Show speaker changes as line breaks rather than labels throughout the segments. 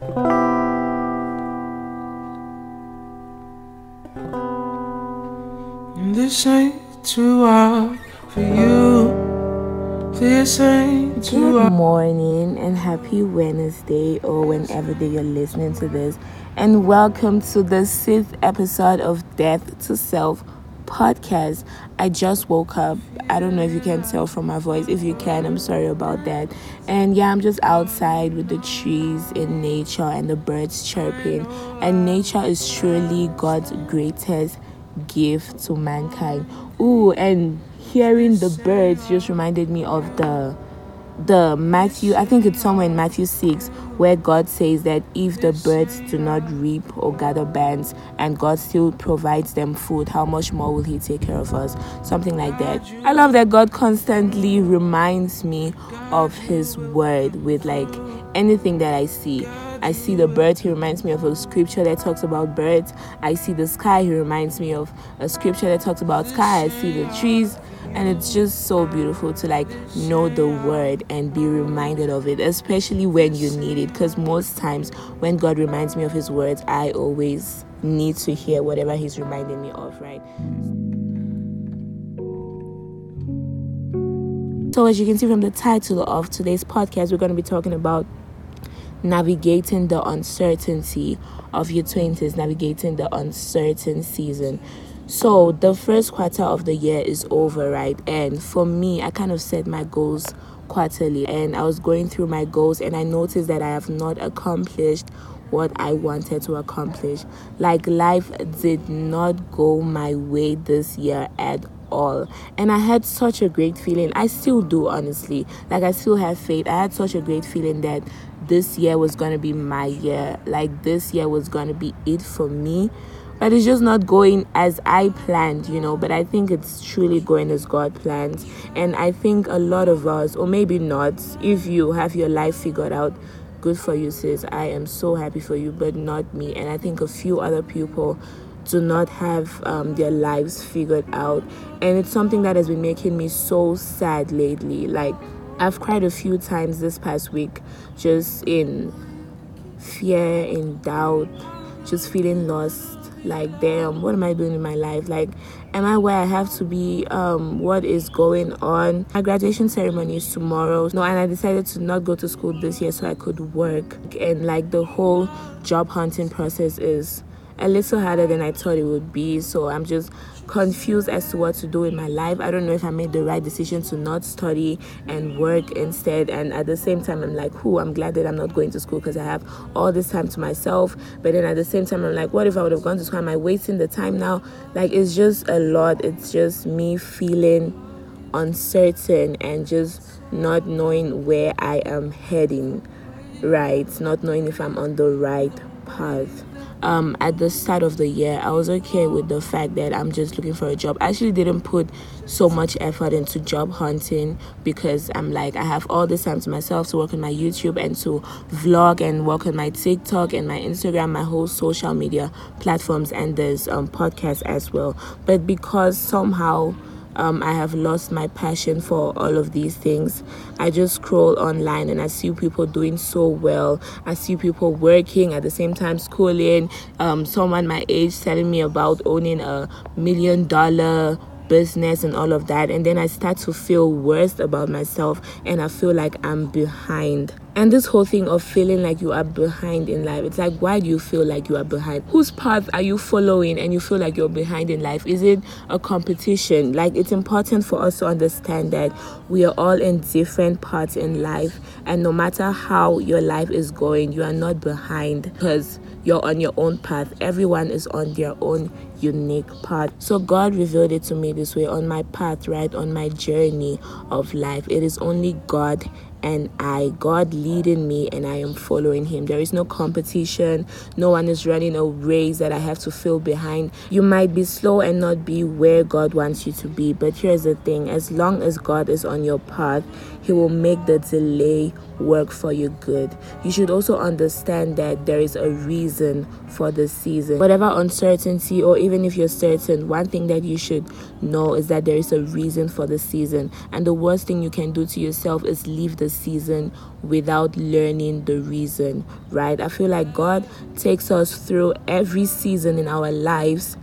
This ain't too hard for you. This ain't too
Good morning and happy Wednesday or whenever day you're listening to this. And welcome to the sixth episode of Death to Self podcast. I just woke up. I don't know if you can tell from my voice. If you can, I'm sorry about that. And yeah, I'm just outside with the trees in nature and the birds chirping. And nature is truly God's greatest gift to mankind. Ooh, and hearing the birds just reminded me of the the Matthew, I think it's somewhere in Matthew 6, where God says that if the birds do not reap or gather bands and God still provides them food, how much more will He take care of us? Something like that. I love that God constantly reminds me of His word with like anything that I see. I see the bird, he reminds me of a scripture that talks about birds. I see the sky, he reminds me of a scripture that talks about sky. I see the trees, and it's just so beautiful to like know the word and be reminded of it, especially when you need it. Because most times when God reminds me of his words, I always need to hear whatever he's reminding me of, right? So, as you can see from the title of today's podcast, we're going to be talking about navigating the uncertainty of your 20s, navigating the uncertain season. So, the first quarter of the year is over, right? And for me, I kind of set my goals quarterly, and I was going through my goals, and I noticed that I have not accomplished what I wanted to accomplish. Like, life did not go my way this year at all. And I had such a great feeling. I still do, honestly. Like, I still have faith. I had such a great feeling that this year was going to be my year. Like, this year was going to be it for me. But it's just not going as I planned, you know. But I think it's truly going as God plans. And I think a lot of us, or maybe not, if you have your life figured out, good for you, sis. I am so happy for you, but not me. And I think a few other people do not have um, their lives figured out. And it's something that has been making me so sad lately. Like, I've cried a few times this past week just in fear, in doubt, just feeling lost. Like, damn, what am I doing in my life? Like, am I where I have to be? Um, what is going on? My graduation ceremony is tomorrow. No, and I decided to not go to school this year so I could work. And like the whole job hunting process is a little harder than I thought it would be. So I'm just confused as to what to do in my life. I don't know if I made the right decision to not study and work instead. And at the same time, I'm like, who? I'm glad that I'm not going to school because I have all this time to myself. But then at the same time, I'm like, what if I would have gone to school? Am I wasting the time now? Like, it's just a lot. It's just me feeling uncertain and just not knowing where I am heading, right? Not knowing if I'm on the right path um, at the start of the year, I was okay with the fact that I'm just looking for a job. I actually didn't put so much effort into job hunting because I'm like, I have all this time to myself to work on my YouTube and to vlog and work on my TikTok and my Instagram, my whole social media platforms, and there's um, podcasts as well. But because somehow um, I have lost my passion for all of these things. I just scroll online and I see people doing so well. I see people working at the same time, schooling. Um, someone my age telling me about owning a million dollar business and all of that and then I start to feel worse about myself and I feel like I'm behind. And this whole thing of feeling like you are behind in life, it's like, why do you feel like you are behind? Whose path are you following and you feel like you're behind in life? Is it a competition? Like, it's important for us to understand that we are all in different parts in life, and no matter how your life is going, you are not behind because you're on your own path. Everyone is on their own unique path. So God revealed it to me this way on my path, right? On my journey of life. It is only God and I, God leading me, and I am following Him. There is no competition, no one is running a race that I have to feel behind. You might be slow and not be where God wants you to be, but here's the thing as long as God is on your path, He will make the delay work for your good. You should also understand that there is a reason for the season. Whatever uncertainty, or even if you're certain, one thing that you should know is that there is a reason for the season. And the worst thing you can do to yourself is leave the the season without learning the reason, right? I feel like God takes us through every season in our lives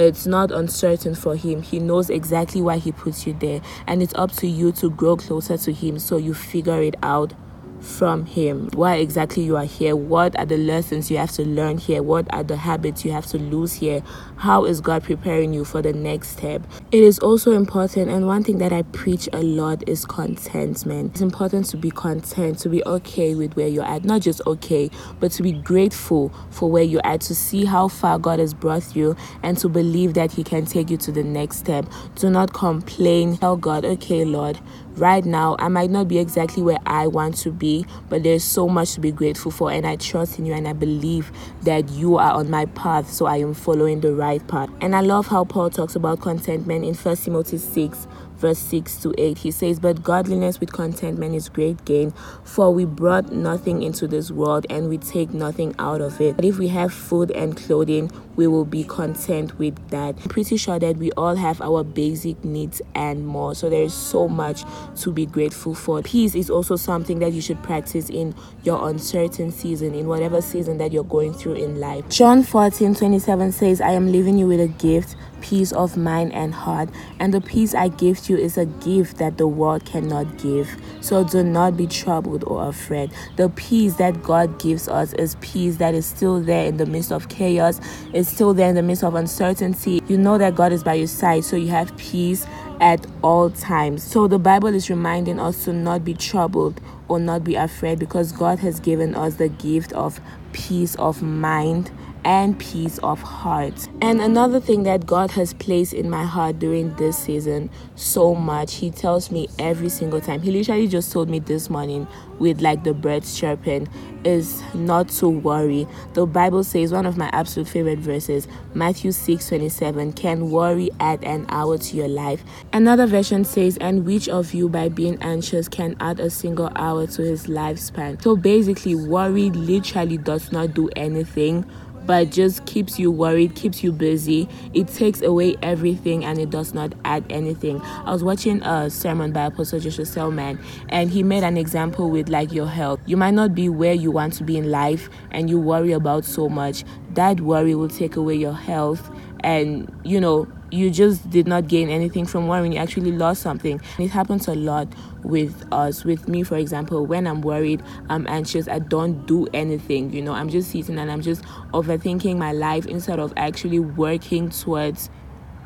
it's not uncertain for him. He knows exactly why he puts you there, and it's up to you to grow closer to him so you figure it out from him. Why exactly you are here? What are the lessons you have to learn here? What are the habits you have to lose here? How is god preparing you for the next step? It is also important and one thing that i preach a lot is contentment. It's important to be content to be okay with where you're at. Not just okay but to be grateful for where you're at to see how far god has brought you and to believe that he can take you to the next step. Do not complain. Tell god okay lord right now i might not be exactly where i want to be but there's so much to be grateful for and i trust in you and i believe that you are on my path so i am following the right path. And i love how paul talks about contentment in first timothy 6 verse 6 to 8. He says, But godliness with contentment is great gain, for we brought nothing into this world and we take nothing out of it. But if we have food and clothing, we will be content with that. I'm pretty sure that we all have our basic needs and more. So there is so much to be grateful for. Peace is also something that you should practice in your uncertain season, in whatever season that you're going through in life. John 14 27 says, I am leaving you with a gift peace of mind and heart. And the peace I give to you is a gift that the world cannot give. So do not be troubled or afraid. The peace that God gives us is peace that is still there in the midst of chaos, is still there in the midst of uncertainty. You know that God is by your side, so you have peace at all times. So the Bible is reminding us to not be troubled or not be afraid because God has given us the gift of peace of mind and peace of heart. And another thing that God has placed in my heart during this season so much, He tells me every single time. He literally just told me this morning with like the birds chirping is not to worry. The Bible says one of my absolute favorite verses, Matthew 6 27, can worry add an hour to your life. Another version says, and which of you by being anxious can add a single hour to his lifespan? So basically, worry literally does not do anything but just keeps you worried, keeps you busy. It takes away everything and it does not add anything. I was watching a sermon by Apostle Joshua Selman and he made an example with like your health. You might not be where you want to be in life and you worry about so much. That worry will take away your health and you know you just did not gain anything from worrying you actually lost something. And it happens a lot with us with me for example when i'm worried i'm anxious i don't do anything you know i'm just sitting and i'm just overthinking my life instead of actually working towards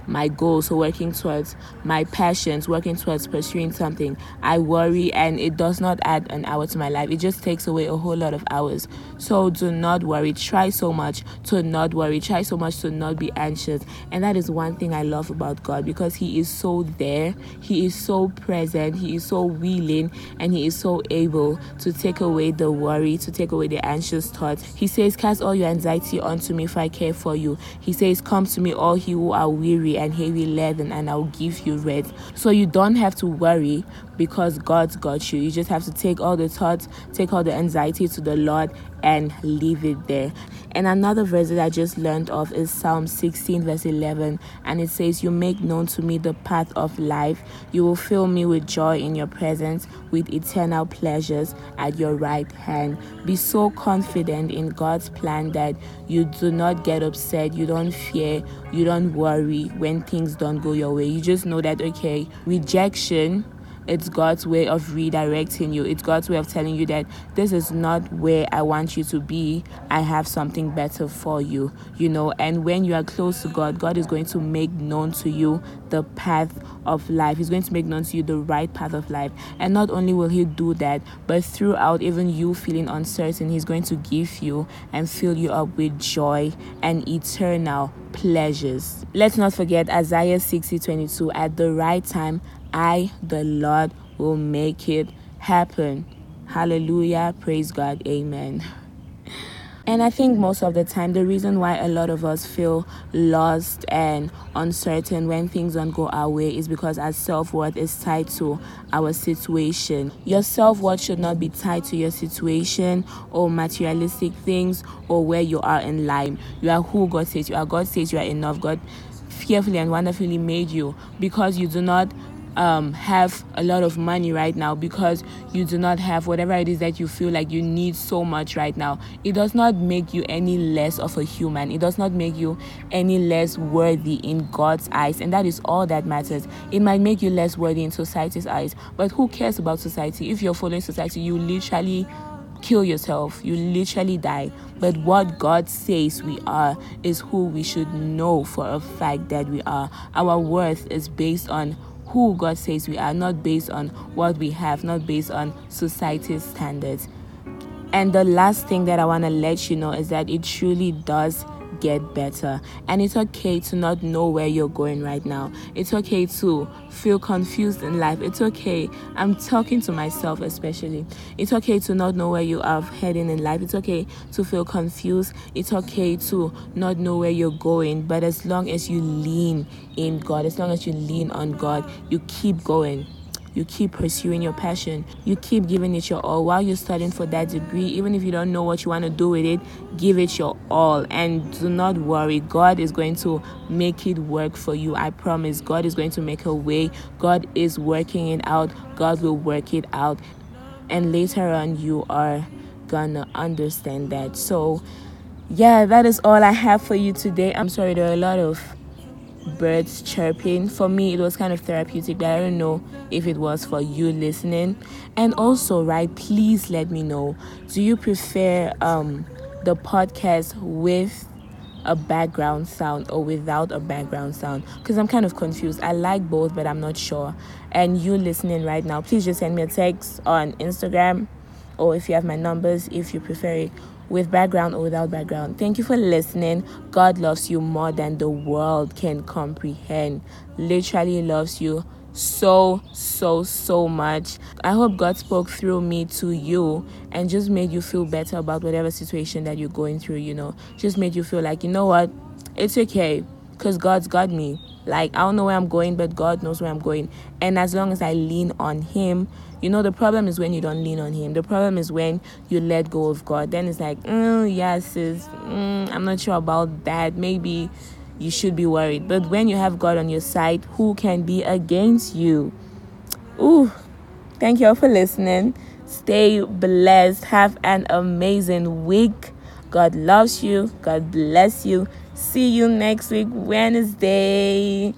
my goals so working towards my passions working towards pursuing something i worry and it does not add an hour to my life. It just takes away a whole lot of hours. So do not worry. Try so much to not worry. Try so much to not be anxious. And that is one thing i love about god because he is so there. He is so present. He is so willing and he is so able to take away the worry to take away the anxious thoughts. He says cast all your anxiety onto me if i care for you. He says come to me all you who are weary and heavy laden, and I'll give you rest. So you don't have to worry because God's got you. You just have to take all the thoughts, take all the anxiety to the Lord, and leave it there. And another verse that I just learned of is Psalm 16, verse 11, and it says, You make known to me the path of life. You will fill me with joy in your presence, with eternal pleasures at your right hand. Be so confident in God's plan that you do not get upset, you don't fear, you don't worry when things don't go your way. You just know that, okay, rejection it's God's way of redirecting you. It's God's way of telling you that this is not where I want you to be. I have something better for you, you know. And when you are close to God, God is going to make known to you the path of life. He's going to make known to you the right path of life. And not only will He do that, but throughout even you feeling uncertain, He's going to give you and fill you up with joy and eternal pleasures. Let's not forget Isaiah 60 22. At the right time, I, the Lord, will make it happen. Hallelujah. Praise God. Amen. And I think most of the time, the reason why a lot of us feel lost and uncertain when things don't go our way is because our self worth is tied to our situation. Your self worth should not be tied to your situation or materialistic things or where you are in life. You are who God says you are. God says you are enough. God fearfully and wonderfully made you because you do not um, have a lot of money right now because you do not have whatever it is that you feel like you need so much right now. It does not make you any less of a human. It does not make you any less worthy in God's eyes. And that is all that matters. It might make you less worthy in society's eyes. But who cares about society? If you're following society, you literally kill yourself. You literally die. But what God says we are is who we should know for a fact that we are. Our worth is based on who God says we are, not based on what we have, not based on society's standards. And the last thing that I want to let you know is that it truly does get better. And it's okay to not know where you're going right now. It's okay to feel confused in life. It's okay. I'm talking to myself, especially. It's okay to not know where you are heading in life. It's okay to feel confused. It's okay to not know where you're going. But as long as you lean in God, as long as you lean on God, you keep going you keep pursuing your passion, you keep giving it your all while you're studying for that degree. Even if you don't know what you want to do with it, give it your all and do not worry. God is going to make it work for you. I promise. God is going to make a way. God is working it out. God will work it out. And later on, you are gonna understand that. So, yeah, that is all I have for you today. I'm sorry, there are a lot of birds chirping. For me, it was kind of therapeutic, but I don't know if it was for you listening. And also, right, please let me know do you prefer um, the podcast with a background sound or without a background sound because I'm kind of confused. I like both, but I'm not sure. And you listening right now, please just send me a text on Instagram or if you have my numbers, if you prefer it with background or without background. Thank you for listening. God loves you more than the world can comprehend. Literally loves you so, so, so much. I hope God spoke through me to you and just made you feel better about whatever situation that you're going through, you know. Just made you feel like, you know what? It's okay because God's got me. Like, I don't know where I'm going, but God knows where I'm going. And as long as I lean on Him, you know, the problem is when you don't lean on Him. The problem is when you let go of God. Then it's like, mm, yes, mm, I'm not sure about that. Maybe you should be worried. But when you have God on your side, who can be against you? Ooh, thank you all for listening. Stay blessed. Have an amazing week. God loves you. God bless you. See you next week, Wednesday.